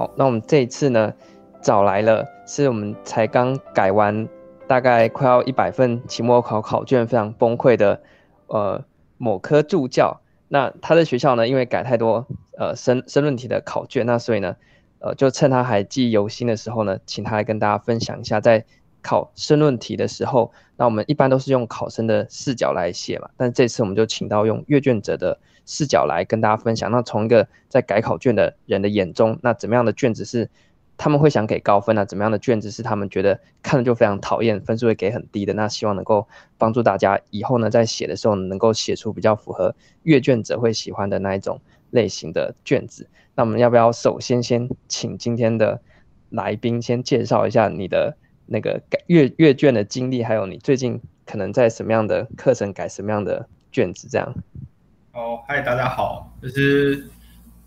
好，那我们这一次呢，找来了是我们才刚改完，大概快要一百份期末考考卷，非常崩溃的呃某科助教。那他的学校呢，因为改太多呃申申论题的考卷，那所以呢，呃就趁他还记忆犹新的时候呢，请他来跟大家分享一下，在考申论题的时候，那我们一般都是用考生的视角来写嘛，但这次我们就请到用阅卷者的视角来跟大家分享。那从一个在改考卷的人的眼中，那怎么样的卷子是他们会想给高分呢？怎么样的卷子是他们觉得看了就非常讨厌，分数会给很低的？那希望能够帮助大家以后呢，在写的时候能够写出比较符合阅卷者会喜欢的那一种类型的卷子。那我们要不要首先先请今天的来宾先介绍一下你的？那个改阅阅卷的经历，还有你最近可能在什么样的课程改什么样的卷子，这样。哦，嗨，大家好，就是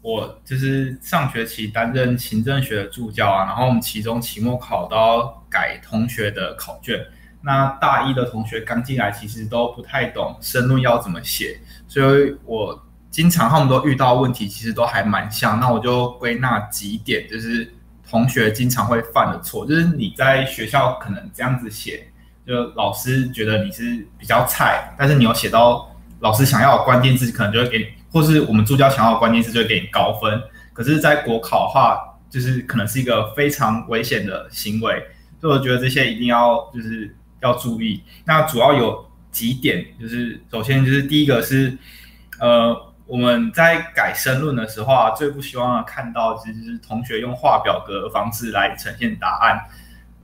我就是上学期担任行政学的助教啊，然后我们期中期末考都要改同学的考卷。那大一的同学刚进来，其实都不太懂申论要怎么写，所以我经常他们都遇到问题，其实都还蛮像。那我就归纳几点，就是。同学经常会犯的错，就是你在学校可能这样子写，就老师觉得你是比较菜，但是你有写到老师想要的关键字，可能就会给你，或是我们助教想要的关键字就会给你高分。可是，在国考的话，就是可能是一个非常危险的行为，所以我觉得这些一定要就是要注意。那主要有几点，就是首先就是第一个是，呃。我们在改申论的时候啊，最不希望看到其实就是同学用画表格的方式来呈现答案。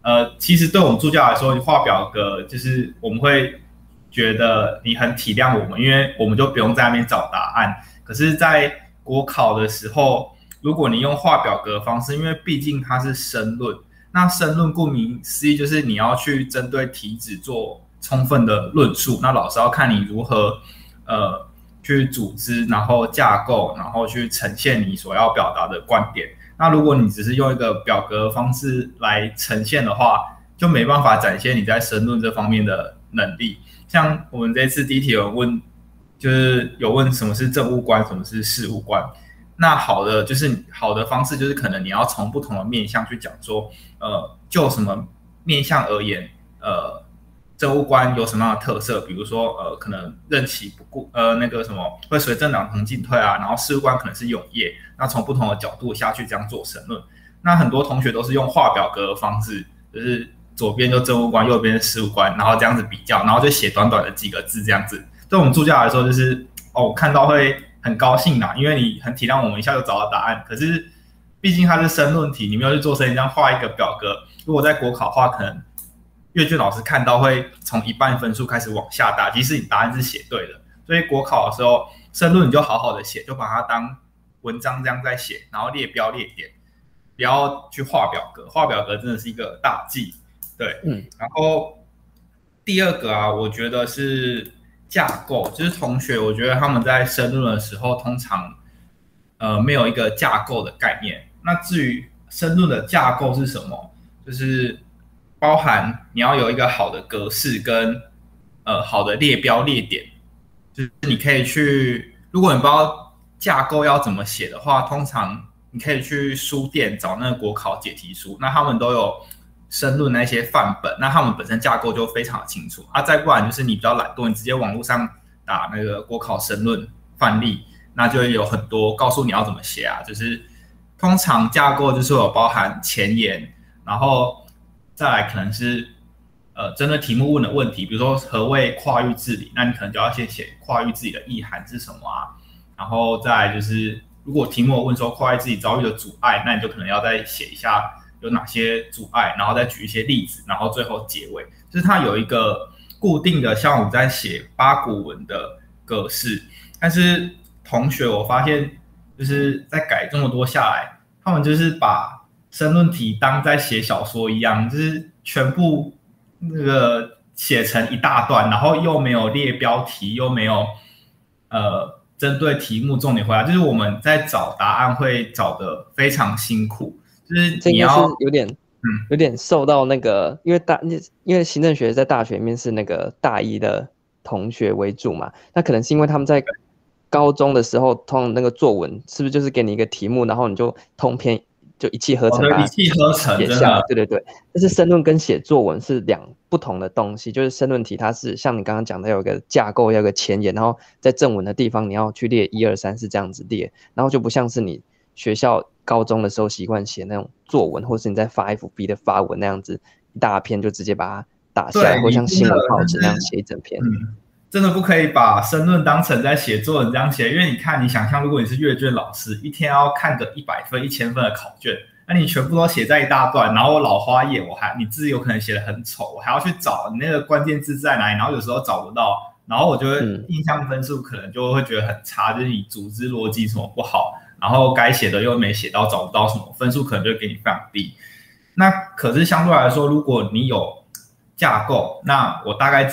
呃，其实对我们助教来说，画表格就是我们会觉得你很体谅我们，因为我们就不用在那边找答案。可是，在国考的时候，如果你用画表格方式，因为毕竟它是申论，那申论顾名思义就是你要去针对题旨做充分的论述，那老师要看你如何呃。去组织，然后架构，然后去呈现你所要表达的观点。那如果你只是用一个表格方式来呈现的话，就没办法展现你在申论这方面的能力。像我们这次第一题有问，就是有问什么是政务官，什么是事务官。那好的就是好的方式就是可能你要从不同的面向去讲说，呃，就什么面向而言，呃。政务官有什么样的特色？比如说，呃，可能任期不固，呃，那个什么会随政党同进退啊。然后事务官可能是永业。那从不同的角度下去这样做申论。那很多同学都是用画表格的方式，就是左边就政务官，右边是事务官，然后这样子比较，然后就写短短的几个字这样子。对我们助教来说，就是哦，看到会很高兴呐，因为你很体谅我们，一下就找到答案。可是毕竟它是申论题，你没有去做申论，这样画一个表格，如果在国考的话，可能。阅卷老师看到会从一半分数开始往下打，即使你答案是写对的。所以国考的时候，申论你就好好的写，就把它当文章这样在写，然后列标列点，不要去画表格。画表格真的是一个大忌。对，嗯。然后第二个啊，我觉得是架构，就是同学，我觉得他们在申论的时候，通常呃没有一个架构的概念。那至于申论的架构是什么，就是。包含你要有一个好的格式跟呃好的列标列点，就是你可以去，如果你不知道架构要怎么写的话，通常你可以去书店找那个国考解题书，那他们都有申论那些范本，那他们本身架构就非常的清楚啊。再不然就是你比较懒惰，你直接网络上打那个国考申论范例，那就有很多告诉你要怎么写啊。就是通常架构就是有包含前言，然后。再来可能是，呃，针对题目问的问题，比如说何谓跨域治理，那你可能就要先写跨域治理的意涵是什么啊？然后再来就是，如果题目问说跨域治理遭遇的阻碍，那你就可能要再写一下有哪些阻碍，然后再举一些例子，然后最后结尾，就是它有一个固定的，像我们在写八股文的格式。但是同学，我发现就是在改这么多下来，他们就是把。申论题当在写小说一样，就是全部那个写成一大段，然后又没有列标题，又没有呃针对题目重点回答，就是我们在找答案会找得非常辛苦，就是你要是有点嗯有点受到那个，因为大因为行政学在大学里面是那个大一的同学为主嘛，那可能是因为他们在高中的时候通常那个作文是不是就是给你一个题目，然后你就通篇。就一气呵成，把它写下来。对对对，但是申论跟写作文是两不同的东西。就是申论题，它是像你刚刚讲的，有一个架构，要有个前言，然后在正文的地方你要去列一二三四这样子列，然后就不像是你学校高中的时候习惯写那种作文，或是你在发 FB 的发文那样子一大篇就直接把它打下来，或像新闻报纸那样写一整篇。嗯真的不可以把申论当成在写作文这样写，因为你看，你想象如果你是阅卷老师，一天要看个一百分、一千分的考卷，那你全部都写在一大段，然后我老花眼，我还你字有可能写的很丑，我还要去找你那个关键字在哪里，然后有时候找不到，然后我就会印象分数可能就会觉得很差，就是你组织逻辑什么不好，然后该写的又没写到，找不到什么分数，可能就给你非常低。那可是相对来说，如果你有架构，那我大概。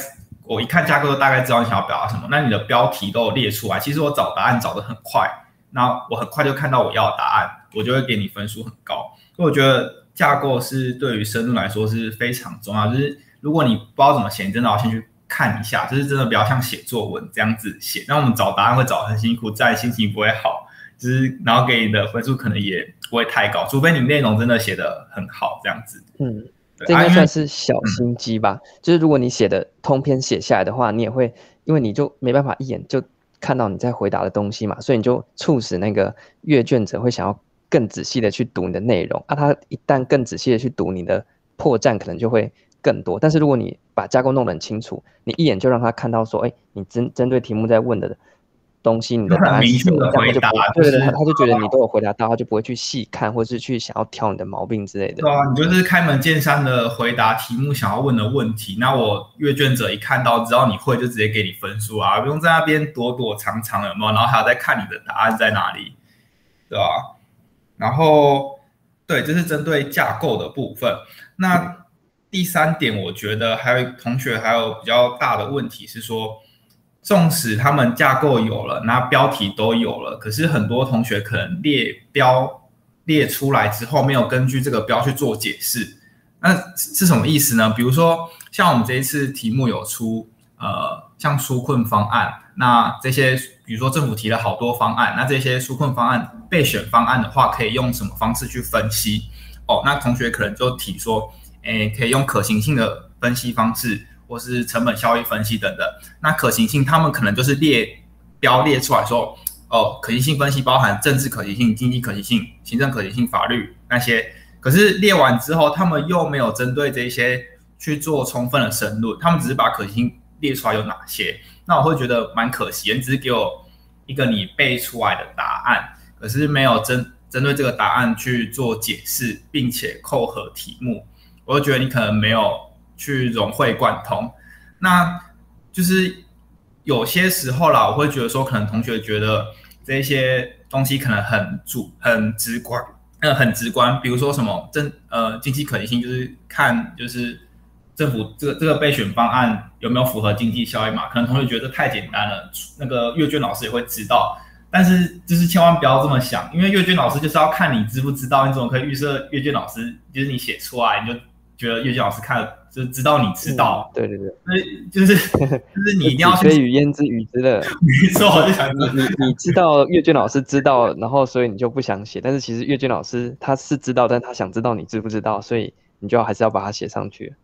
我一看架构，都大概知道你想要表达什么。那你的标题都有列出来，其实我找答案找得很快，那我很快就看到我要的答案，我就会给你分数很高。所以我觉得架构是对于深度来说是非常重要。就是如果你不知道怎么写，你真的要先去看一下，就是真的比较像写作文这样子写。那我们找答案会找很辛苦，再心情不会好，就是然后给你的分数可能也不会太高，除非你内容真的写得很好这样子。嗯。这应该算是小心机吧，嗯、就是如果你写的通篇写下来的话，你也会因为你就没办法一眼就看到你在回答的东西嘛，所以你就促使那个阅卷者会想要更仔细的去读你的内容啊，他一旦更仔细的去读你的破绽，可能就会更多。但是如果你把架构弄得很清楚，你一眼就让他看到说，哎，你针针对题目在问的。东西你的答案是什么？这样就不会，对他就觉得你都有回答到，他就不会去细看，或是去想要挑你的毛病之类的。对啊，你就是开门见山的回答题目想要问的问题，那我阅卷者一看到，只要你会，就直接给你分数啊，不用在那边躲躲藏藏，有没有？然后还要再看你的答案在哪里，对吧？然后，对，这是针对架构的部分。那第三点，我觉得还有同学还有比较大的问题是说。纵使他们架构有了，那标题都有了，可是很多同学可能列标列出来之后，没有根据这个标去做解释，那是什么意思呢？比如说，像我们这一次题目有出，呃，像纾困方案，那这些比如说政府提了好多方案，那这些纾困方案备选方案的话，可以用什么方式去分析？哦，那同学可能就提说，诶，可以用可行性的分析方式。或是成本效益分析等等，那可行性他们可能就是列标列出来说，哦，可行性分析包含政治可行性、经济可行性、行政可行性、法律那些，可是列完之后，他们又没有针对这些去做充分的申论，他们只是把可行性列出来有哪些，那我会觉得蛮可惜，你只是给我一个你背出来的答案，可是没有针针对这个答案去做解释，并且扣合题目，我就觉得你可能没有。去融会贯通，那就是有些时候啦，我会觉得说，可能同学觉得这些东西可能很主、很直观，呃，很直观。比如说什么政呃经济可行性，就是看就是政府这个这个备选方案有没有符合经济效益嘛？可能同学觉得太简单了，那个阅卷老师也会知道，但是就是千万不要这么想，因为阅卷老师就是要看你知不知道，你怎么可以预设阅卷老师就是你写出来你就觉得阅卷老师看了。就知道你知道，嗯、对对对，就是 就是你一定要学语焉知语之乐。没错，我就想你你你知道阅卷老师知道，然后所以你就不想写，但是其实阅卷老师他是知道，但他想知道你知不知道，所以你就要还是要把它写上去。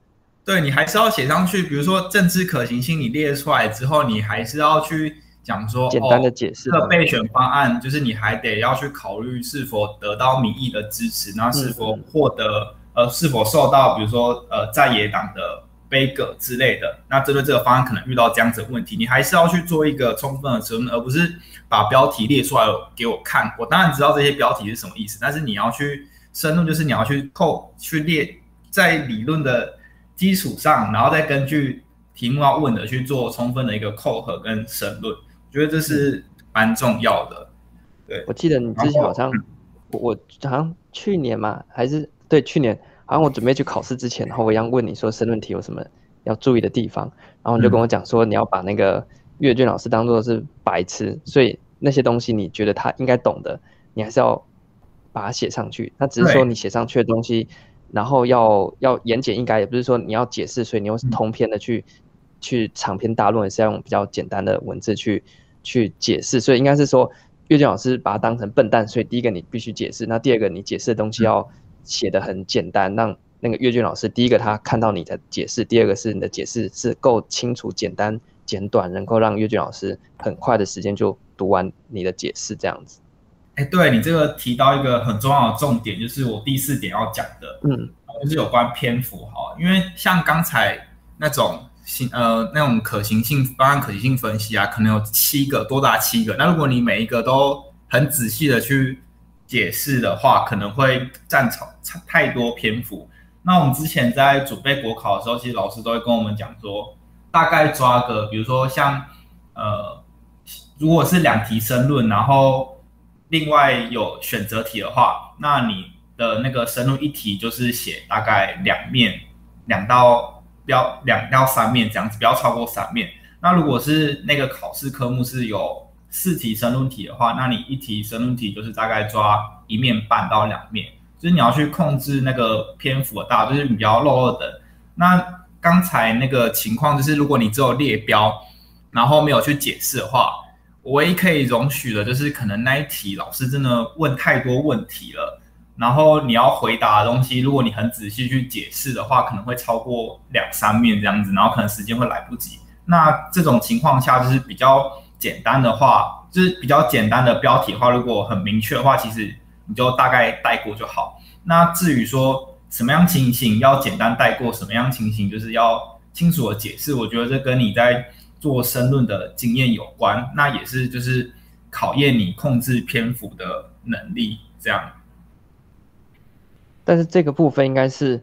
对，你还是要写上去，比如说政治可行性，你列出来之后，你还是要去讲说简单的解释。这个备选方案就是你还得要去考虑是否得到民意的支持，那是否获得、嗯。呃，是否受到比如说呃在野党的杯葛之类的？那针对这个方案可能遇到这样子的问题，你还是要去做一个充分的申论，而不是把标题列出来给我看。我当然知道这些标题是什么意思，但是你要去申论，就是你要去扣去列在理论的基础上，然后再根据题目要问的去做充分的一个扣合跟申论。我觉得这是蛮重要的。对，我记得你之前好像我好像去年嘛还是。对，去年好像我准备去考试之前，然后我一样问你说申论题有什么要注意的地方，然后你就跟我讲说你要把那个阅卷老师当做是白痴，所以那些东西你觉得他应该懂的，你还是要把它写上去。那只是说你写上去的东西，然后要要言简意赅，也不是说你要解释，所以你用通篇的去去长篇大论，是要用比较简单的文字去去解释。所以应该是说。阅卷老师把它当成笨蛋，所以第一个你必须解释，那第二个你解释的东西要写的很简单，让那个阅卷老师第一个他看到你的解释，第二个是你的解释是够清楚、简单、简短，能够让阅卷老师很快的时间就读完你的解释这样子。哎，对你这个提到一个很重要的重点，就是我第四点要讲的，嗯，就是有关篇幅哈，因为像刚才那种行呃那种可行性方案可行性分析啊，可能有七个多达七个，那如果你每一个都很仔细的去解释的话，可能会占超太多篇幅。那我们之前在准备国考的时候，其实老师都会跟我们讲说，大概抓个，比如说像呃，如果是两题申论，然后。另外有选择题的话，那你的那个申论一题就是写大概两面，两到标两到三面这样子，不要超过三面。那如果是那个考试科目是有四题申论题的话，那你一题申论题就是大概抓一面半到两面，就是你要去控制那个篇幅的大，就是你不要漏漏的。那刚才那个情况就是，如果你只有列标，然后没有去解释的话。我唯一可以容许的就是，可能那一题老师真的问太多问题了，然后你要回答的东西，如果你很仔细去解释的话，可能会超过两三面这样子，然后可能时间会来不及。那这种情况下，就是比较简单的话，就是比较简单的标题的话，如果很明确的话，其实你就大概带过就好。那至于说什么样情形要简单带过，什么样情形就是要清楚的解释，我觉得这跟你在。做申论的经验有关，那也是就是考验你控制篇幅的能力，这样。但是这个部分应该是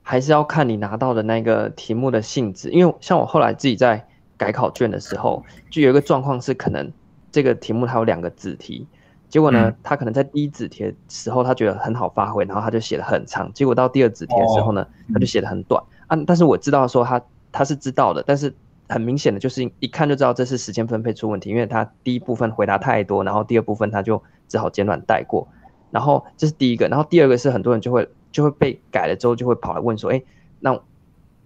还是要看你拿到的那个题目的性质，因为像我后来自己在改考卷的时候，就有一个状况是，可能这个题目它有两个子题，结果呢，他可能在第一子题的时候他觉得很好发挥，然后他就写的很长，结果到第二子题的时候呢，他就写的很短啊。但是我知道说他他是知道的，但是。很明显的就是一看就知道这是时间分配出问题，因为他第一部分回答太多，然后第二部分他就只好简短带过，然后这是第一个，然后第二个是很多人就会就会被改了之后就会跑来问说，哎，那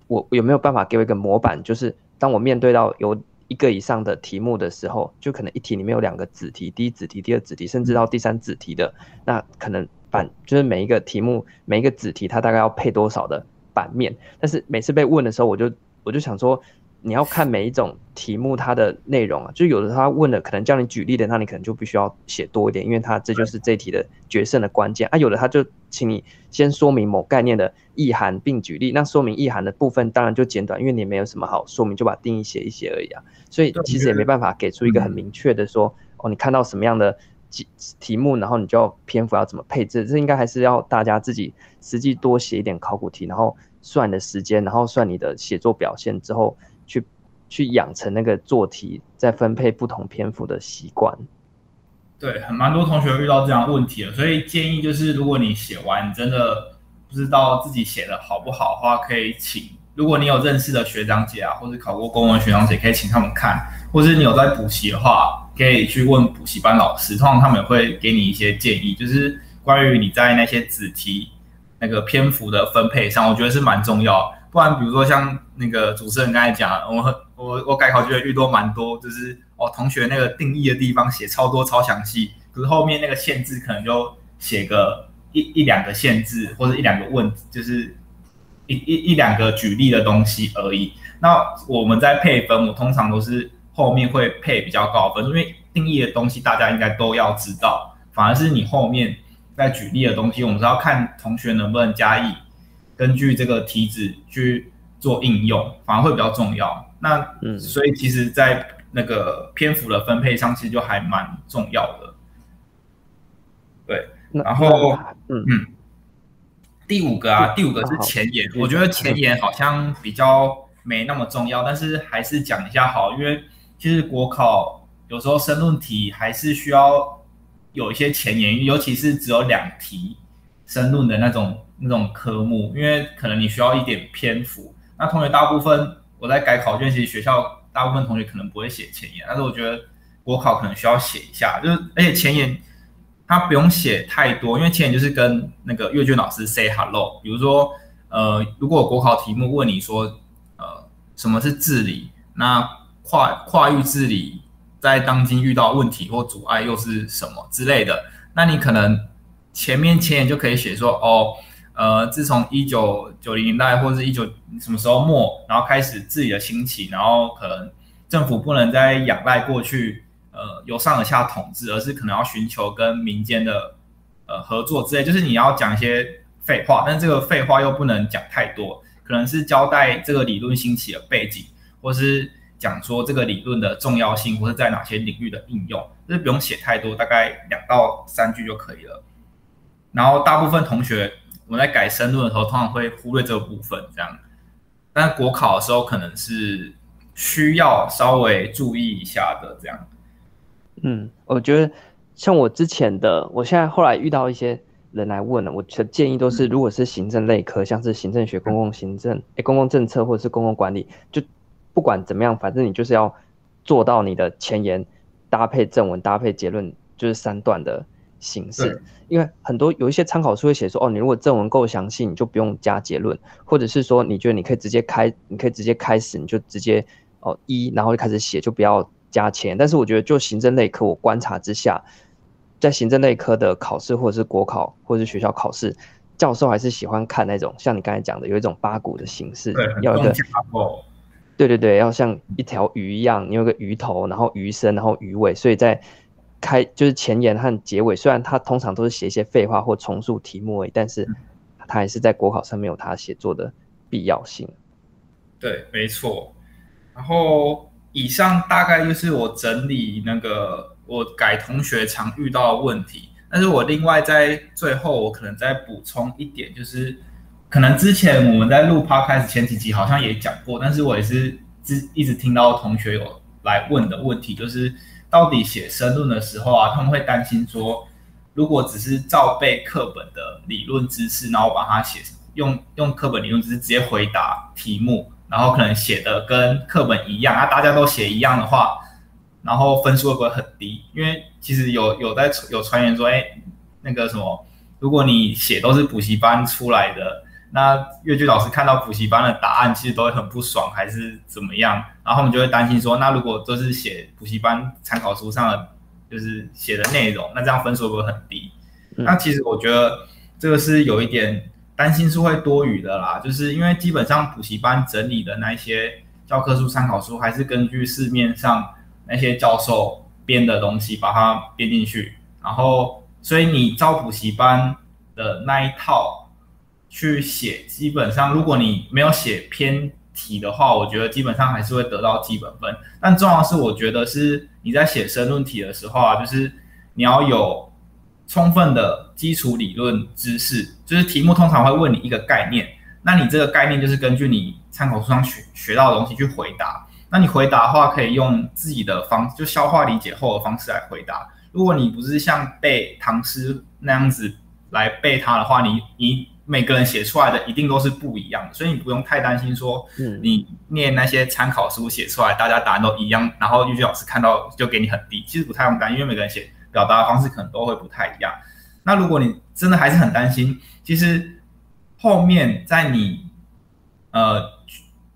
我有没有办法给我一个模板？就是当我面对到有一个以上的题目的时候，就可能一题里面有两个子题，第一子题、第二子题，甚至到第三子题的，那可能版就是每一个题目每一个子题它大概要配多少的版面？但是每次被问的时候，我就我就想说。你要看每一种题目它的内容啊，就有的他问的可能叫你举例的，那你可能就必须要写多一点，因为他这就是这题的决胜的关键啊。有的他就请你先说明某概念的意涵并举例，那说明意涵的部分当然就简短，因为你没有什么好说明，就把定义写一写而已啊。所以其实也没办法给出一个很明确的说，哦，你看到什么样的题题目，然后你就要篇幅要怎么配置，这应该还是要大家自己实际多写一点考古题，然后算你的时间，然后算你的写作表现之后。去养成那个做题再分配不同篇幅的习惯。对，很蛮多同学遇到这样问题了，所以建议就是，如果你写完你真的不知道自己写的好不好的话，可以请，如果你有认识的学长姐啊，或者考过公文学长姐，可以请他们看，或者你有在补习的话，可以去问补习班老师，通常他们也会给你一些建议，就是关于你在那些子题那个篇幅的分配上，我觉得是蛮重要。不然，比如说像那个主持人刚才讲，我我我改考卷遇到蛮多，就是哦，同学那个定义的地方写超多超详细，可是后面那个限制可能就写个一一两个限制或者一两个问，就是一一一两个举例的东西而已。那我们在配分，我通常都是后面会配比较高分，因为定义的东西大家应该都要知道，反而是你后面在举例的东西，我们是要看同学能不能加以。根据这个题旨去做应用，反而会比较重要。那嗯，所以其实，在那个篇幅的分配上，其实就还蛮重要的。对，然后嗯嗯，第五个啊，第五个是前言。我觉得前言好像比较没那么重要，但是还是讲一下好，因为其实国考有时候申论题还是需要有一些前言，尤其是只有两题申论的那种。那种科目，因为可能你需要一点篇幅，那同学大部分我在改考卷，其实学校大部分同学可能不会写前言，但是我觉得国考可能需要写一下，就是而且前言它不用写太多，因为前言就是跟那个阅卷老师 say hello，比如说呃，如果国考题目问你说呃什么是治理，那跨跨域治理在当今遇到问题或阻碍又是什么之类的。那你可能前面前言就可以写说，哦，呃，自从一九九零年代或者是一九什么时候末，然后开始自己的兴起，然后可能政府不能再仰赖过去，呃，由上而下统治，而是可能要寻求跟民间的呃合作之类，就是你要讲一些废话，但这个废话又不能讲太多。可能是交代这个理论兴起的背景，或是讲说这个理论的重要性，或是在哪些领域的应用，就是不用写太多，大概两到三句就可以了。然后大部分同学我们在改申论的时候，通常会忽略这个部分，这样。但国考的时候可能是需要稍微注意一下的，这样。嗯，我觉得像我之前的，我现在后来遇到一些。人来问了，我的建议都是，如果是行政类科，像是行政学、公共行政、诶公共政策或者是公共管理，就不管怎么样，反正你就是要做到你的前言搭配正文搭配结论，就是三段的形式。因为很多有一些参考书会写说，哦，你如果正文够详细，你就不用加结论，或者是说你觉得你可以直接开，你可以直接开始，你就直接哦一，然后就开始写，就不要加前。但是我觉得就行政类科，我观察之下。在行政类科的考试，或者是国考，或者是学校考试，教授还是喜欢看那种像你刚才讲的，有一种八股的形式，要一个，对对对，要像一条鱼一样，你有个鱼头，然后鱼身，然后鱼尾，所以在开就是前言和结尾，虽然他通常都是写一些废话或重述题目而已，但是他还是在国考上面有他写作的必要性。对，没错。然后以上大概就是我整理那个。我改同学常遇到的问题，但是我另外在最后，我可能再补充一点，就是可能之前我们在录 Podcast 前几集好像也讲过，但是我也是一直听到同学有来问的问题，就是到底写申论的时候啊，他们会担心说，如果只是照背课本的理论知识，然后把它写用用课本理论知识直接回答题目，然后可能写的跟课本一样啊，大家都写一样的话。然后分数会不会很低？因为其实有有在有传言说，哎，那个什么，如果你写都是补习班出来的，那越剧老师看到补习班的答案，其实都会很不爽，还是怎么样？然后他们就会担心说，那如果都是写补习班参考书上的，就是写的内容，那这样分数会不会很低？嗯。那其实我觉得这个是有一点担心是会多余的啦，就是因为基本上补习班整理的那些教科书参考书，还是根据市面上。那些教授编的东西，把它编进去，然后，所以你招补习班的那一套去写，基本上如果你没有写偏题的话，我觉得基本上还是会得到基本分。但重要的是，我觉得是你在写申论题的时候啊，就是你要有充分的基础理论知识，就是题目通常会问你一个概念，那你这个概念就是根据你参考书上学学到的东西去回答。那你回答的话，可以用自己的方，就消化理解后的方式来回答。如果你不是像背唐诗那样子来背它的话，你你每个人写出来的一定都是不一样的，所以你不用太担心说，你念那些参考书写出来，大家答案都一样，然后阅卷老师看到就给你很低。其实不太用担心，因为每个人写表达的方式可能都会不太一样。那如果你真的还是很担心，其实后面在你呃。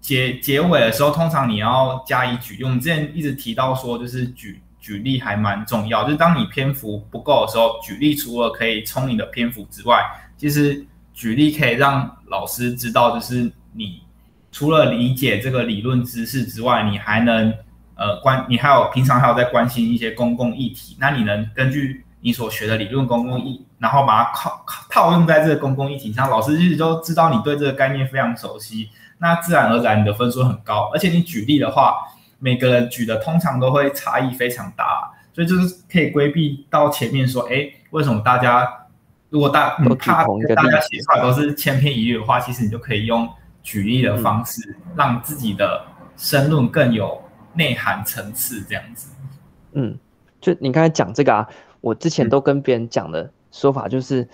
结结尾的时候，通常你要加以举例。我们之前一直提到说，就是举举例还蛮重要。就是当你篇幅不够的时候，举例除了可以充你的篇幅之外，其实举例可以让老师知道，就是你除了理解这个理论知识之外，你还能呃关，你还有平常还有在关心一些公共议题。那你能根据你所学的理论公共议，然后把它靠套用在这个公共议题上，老师其实就知道你对这个概念非常熟悉。那自然而然你的分数很高，而且你举例的话，每个人举的通常都会差异非常大，所以就是可以规避到前面说，哎，为什么大家如果大他大家写出来都是千篇一律的话，其实你就可以用举例的方式，让自己的申论更有内涵层次，这样子。嗯，就你刚才讲这个啊，我之前都跟别人讲的说法就是。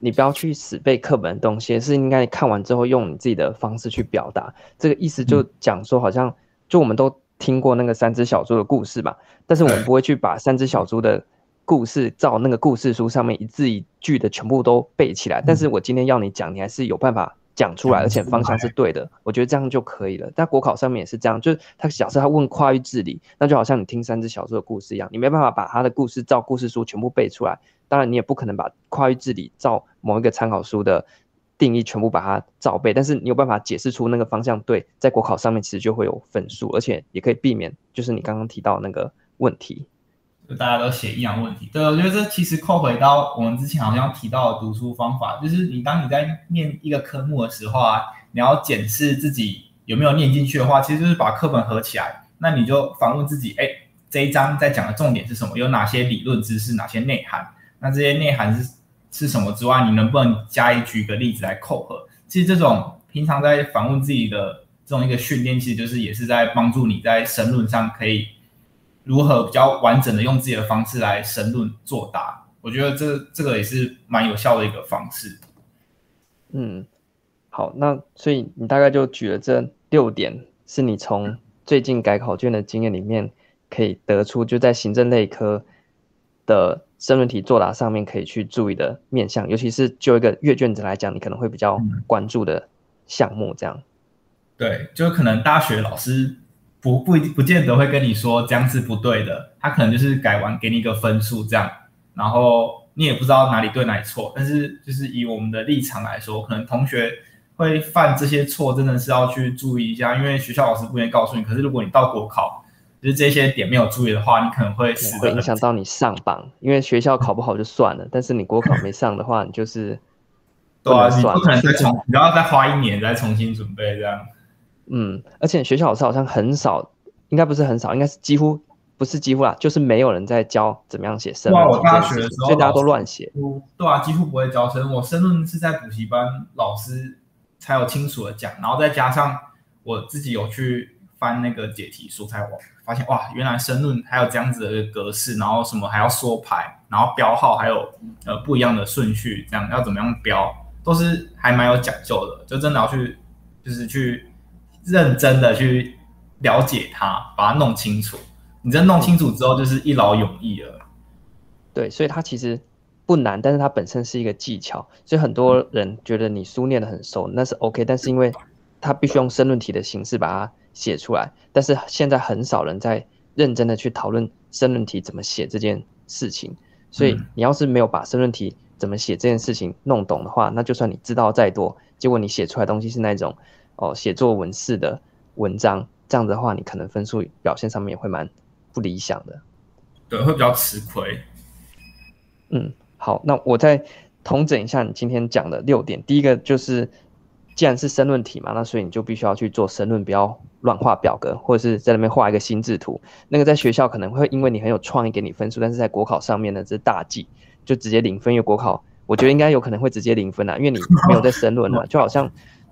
你不要去死背课本的东西，是应该看完之后用你自己的方式去表达。这个意思就讲说，好像就我们都听过那个三只小猪的故事吧，但是我们不会去把三只小猪的故事照那个故事书上面一字一句的全部都背起来。但是我今天要你讲，你还是有办法讲出来，而且方向是对的，我觉得这样就可以了。但国考上面也是这样，就是他假设他问跨域治理，那就好像你听三只小猪的故事一样，你没办法把他的故事照故事书全部背出来，当然你也不可能把跨域治理照某一个参考书的定义全部把它照背，但是你有办法解释出那个方向对，在国考上面其实就会有分数，而且也可以避免就是你刚刚提到的那个问题。就大家都写一样问题，对，我觉得这其实扣回到我们之前好像提到的读书方法，就是你当你在念一个科目的时候啊，你要检视自己有没有念进去的话，其实就是把课本合起来，那你就反问自己，哎，这一章在讲的重点是什么？有哪些理论知识？哪些内涵？那这些内涵是是什么之外，你能不能加以举个例子来扣合？其实这种平常在反问自己的这种一个训练，其实就是也是在帮助你在申论上可以。如何比较完整的用自己的方式来申论作答？我觉得这这个也是蛮有效的一个方式。嗯，好，那所以你大概就举了这六点，是你从最近改考卷的经验里面可以得出，就在行政类科的申论题作答上面可以去注意的面向，尤其是就一个阅卷者来讲，你可能会比较关注的项目，这样、嗯。对，就可能大学老师。不不不见得会跟你说这样是不对的，他可能就是改完给你一个分数这样，然后你也不知道哪里对哪里错。但是就是以我们的立场来说，可能同学会犯这些错，真的是要去注意一下，因为学校老师不愿意告诉你。可是如果你到国考，就是这些点没有注意的话，你可能会死的。会影响到你上榜，因为学校考不好就算了，但是你国考没上的话，你就是 对啊，你不可能再重，你要再花一年再重新准备这样。嗯，而且学校老师好像很少，应该不是很少，应该是几乎不是几乎啦，就是没有人在教怎么样写申论。哇，我大学的时候，所以大家都乱写。对啊，几乎不会教申论。我申论是在补习班老师才有清楚的讲，然后再加上我自己有去翻那个解题书，才发现哇，原来申论还有这样子的一个格式，然后什么还要缩排，然后标号还有呃不一样的顺序，这样要怎么样标，都是还蛮有讲究的，就真的要去就是去。认真的去了解它，把它弄清楚。你真弄清楚之后，就是一劳永逸了。对，所以它其实不难，但是它本身是一个技巧。所以很多人觉得你书念的很熟，那是 OK。但是因为它必须用申论题的形式把它写出来，但是现在很少人在认真的去讨论申论题怎么写这件事情。所以你要是没有把申论题怎么写这件事情弄懂的话，那就算你知道再多，结果你写出来的东西是那种。哦，写作文式的文章，这样的话，你可能分数表现上面也会蛮不理想的。对，会比较吃亏。嗯，好，那我再统整一下你今天讲的六点。第一个就是，既然是申论题嘛，那所以你就必须要去做申论，不要乱画表格，或者是在那边画一个心智图。那个在学校可能会因为你很有创意给你分数，但是在国考上面呢，这是大忌，就直接零分。因为国考，我觉得应该有可能会直接零分啊，因为你没有在申论嘛，就好像。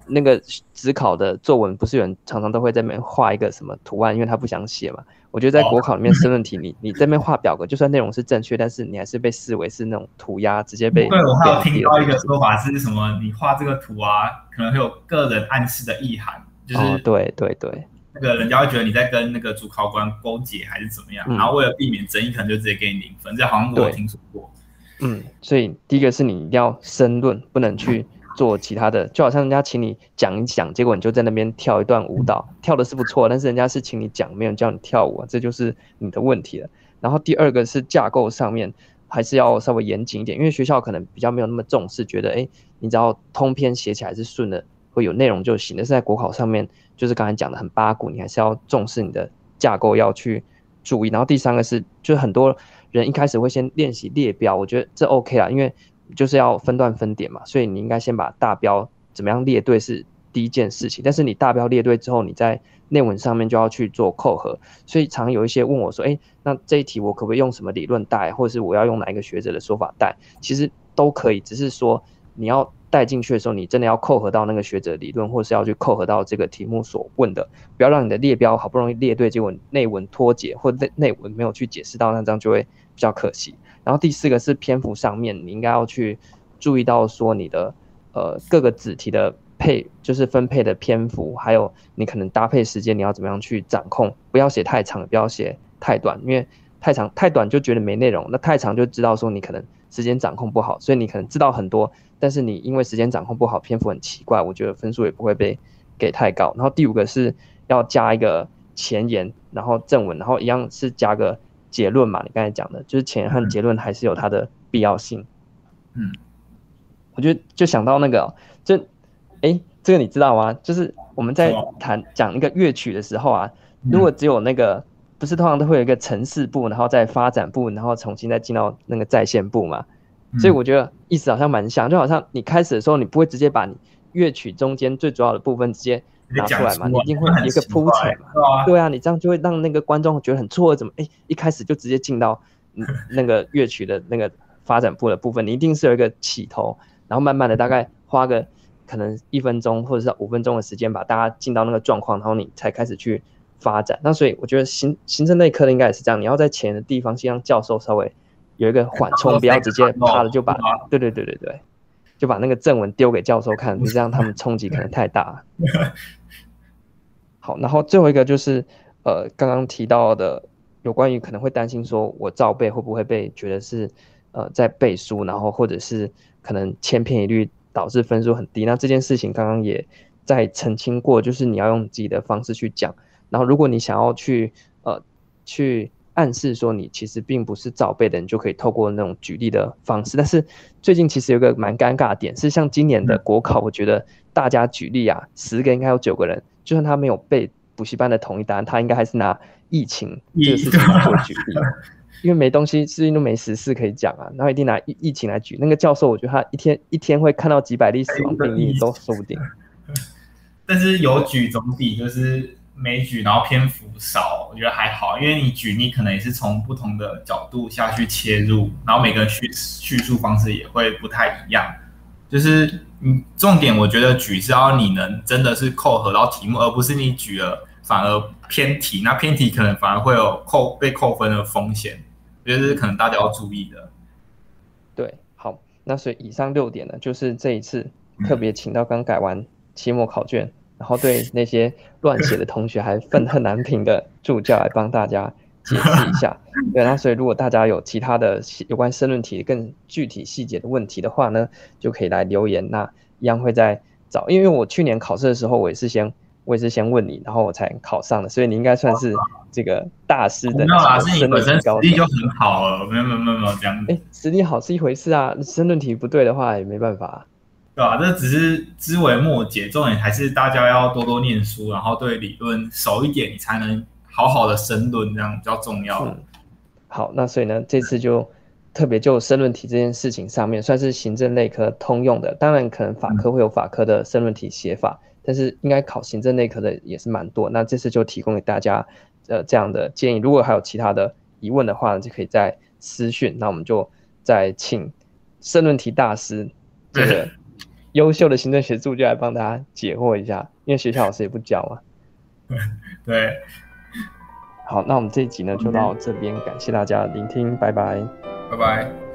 那个职考的作文，不是有人常常都会在那边画一个什么图案，因为他不想写嘛。我觉得在国考里面申论题，你 你这边画表格，就算内容是正确，但是你还是被视为是那种涂鸦，直接被。对，我还有听到一个说法是什么？你画这个图啊，可能会有个人暗示的意涵，就是、哦、对对对，那个人家会觉得你在跟那个主考官勾结还是怎么样，嗯、然后为了避免争议，可能就直接给你零分。这好像我有听说过。嗯，所以第一个是你一定要申论，不能去。做其他的，就好像人家请你讲一讲，结果你就在那边跳一段舞蹈，跳的是不错，但是人家是请你讲，没有叫你跳舞，这就是你的问题了。然后第二个是架构上面还是要稍微严谨一点，因为学校可能比较没有那么重视，觉得哎，你只要通篇写起来是顺的，会有内容就行。但是在国考上面，就是刚才讲的很八股，你还是要重视你的架构要去注意。然后第三个是，就是很多人一开始会先练习列表，我觉得这 OK 啦，因为。就是要分段分点嘛，所以你应该先把大标怎么样列对是第一件事情。但是你大标列对之后，你在内文上面就要去做扣合。所以常有一些问我说：“诶，那这一题我可不可以用什么理论带，或者是我要用哪一个学者的说法带？”其实都可以，只是说你要带进去的时候，你真的要扣合到那个学者理论，或是要去扣合到这个题目所问的，不要让你的列标好不容易列对，结果内文脱节，或内内文没有去解释到，那这样就会比较可惜。然后第四个是篇幅上面，你应该要去注意到说你的呃各个子题的配，就是分配的篇幅，还有你可能搭配时间，你要怎么样去掌控，不要写太长，不要写太短，因为太长太短就觉得没内容，那太长就知道说你可能时间掌控不好，所以你可能知道很多，但是你因为时间掌控不好，篇幅很奇怪，我觉得分数也不会被给太高。然后第五个是要加一个前言，然后正文，然后一样是加个结论嘛，你刚才讲的，就是前言和结论还是有它的必要性。嗯，我觉得就想到那个，就哎，这个你知道吗？就是我们在谈讲一个乐曲的时候啊，如果只有那个。不是通常都会有一个程式部，然后再发展部，然后重新再进到那个在线部嘛？嗯、所以我觉得意思好像蛮像，就好像你开始的时候，你不会直接把你乐曲中间最主要的部分直接拿出来嘛？你，一定会有一个铺陈嘛？对啊，你这样就会让那个观众觉得很错愕，怎么哎一开始就直接进到 那个乐曲的那个发展部的部分？你一定是有一个起头，然后慢慢的大概花个可能一分钟或者是五分钟的时间，把大家进到那个状况，然后你才开始去。发展，那所以我觉得行行政类科的应该也是这样，你要在前的地方先让教授稍微有一个缓冲，不要直接啪的就把，对对对对对，就把那个正文丢给教授看，你这样他们冲击可能太大。好，然后最后一个就是呃刚刚提到的有关于可能会担心说我照背会不会被觉得是呃在背书，然后或者是可能千篇一律导致分数很低，那这件事情刚刚也在澄清过，就是你要用自己的方式去讲。然后，如果你想要去呃去暗示说你其实并不是早背的，你就可以透过那种举例的方式。但是最近其实有个蛮尴尬的点是，像今年的国考，我觉得大家举例啊，十个应该有九个人，就算他没有背补习班的统一答案，他应该还是拿疫情这个事情做举例，因为没东西，最近都没时事可以讲啊，然后一定拿疫疫情来举。那个教授，我觉得他一天一天会看到几百例死亡病例都说不定。但是有举总比就是。没举，然后篇幅少，我觉得还好，因为你举，你可能也是从不同的角度下去切入，然后每个叙叙述方式也会不太一样。就是你重点，我觉得举是要你能真的是扣合到题目，而不是你举了反而偏题，那偏题可能反而会有扣被扣分的风险，我觉得是可能大家要注意的。对，好，那所以以上六点呢，就是这一次特别请到刚改完期末考卷。然后对那些乱写的同学还愤恨难平的助教来帮大家解释一下。对，那所以如果大家有其他的有关申论题更具体细节的问题的话呢，就可以来留言。那一样会在找，因为我去年考试的时候，我也是先我也是先问你，然后我才考上的，所以你应该算是这个大师的。没有啦，是你本身实力就很好了，没有没有没有没有这样。哎，实力好是一回事啊，申论题不对的话也没办法。对吧、啊？这只是枝微末节，重点还是大家要多多念书，然后对理论熟一点，你才能好好的申论，这样比较重要。嗯。好，那所以呢，这次就特别就申论题这件事情上面，算是行政类科通用的。当然，可能法科会有法科的申论题写法，嗯、但是应该考行政类科的也是蛮多。那这次就提供给大家呃这样的建议。如果还有其他的疑问的话呢，就可以在私讯。那我们就再请申论题大师这个。嗯优秀的行政学助就来帮大家解惑一下，因为学校老师也不教嘛。对，好，那我们这一集呢就到这边，感谢大家聆听，拜拜，拜拜。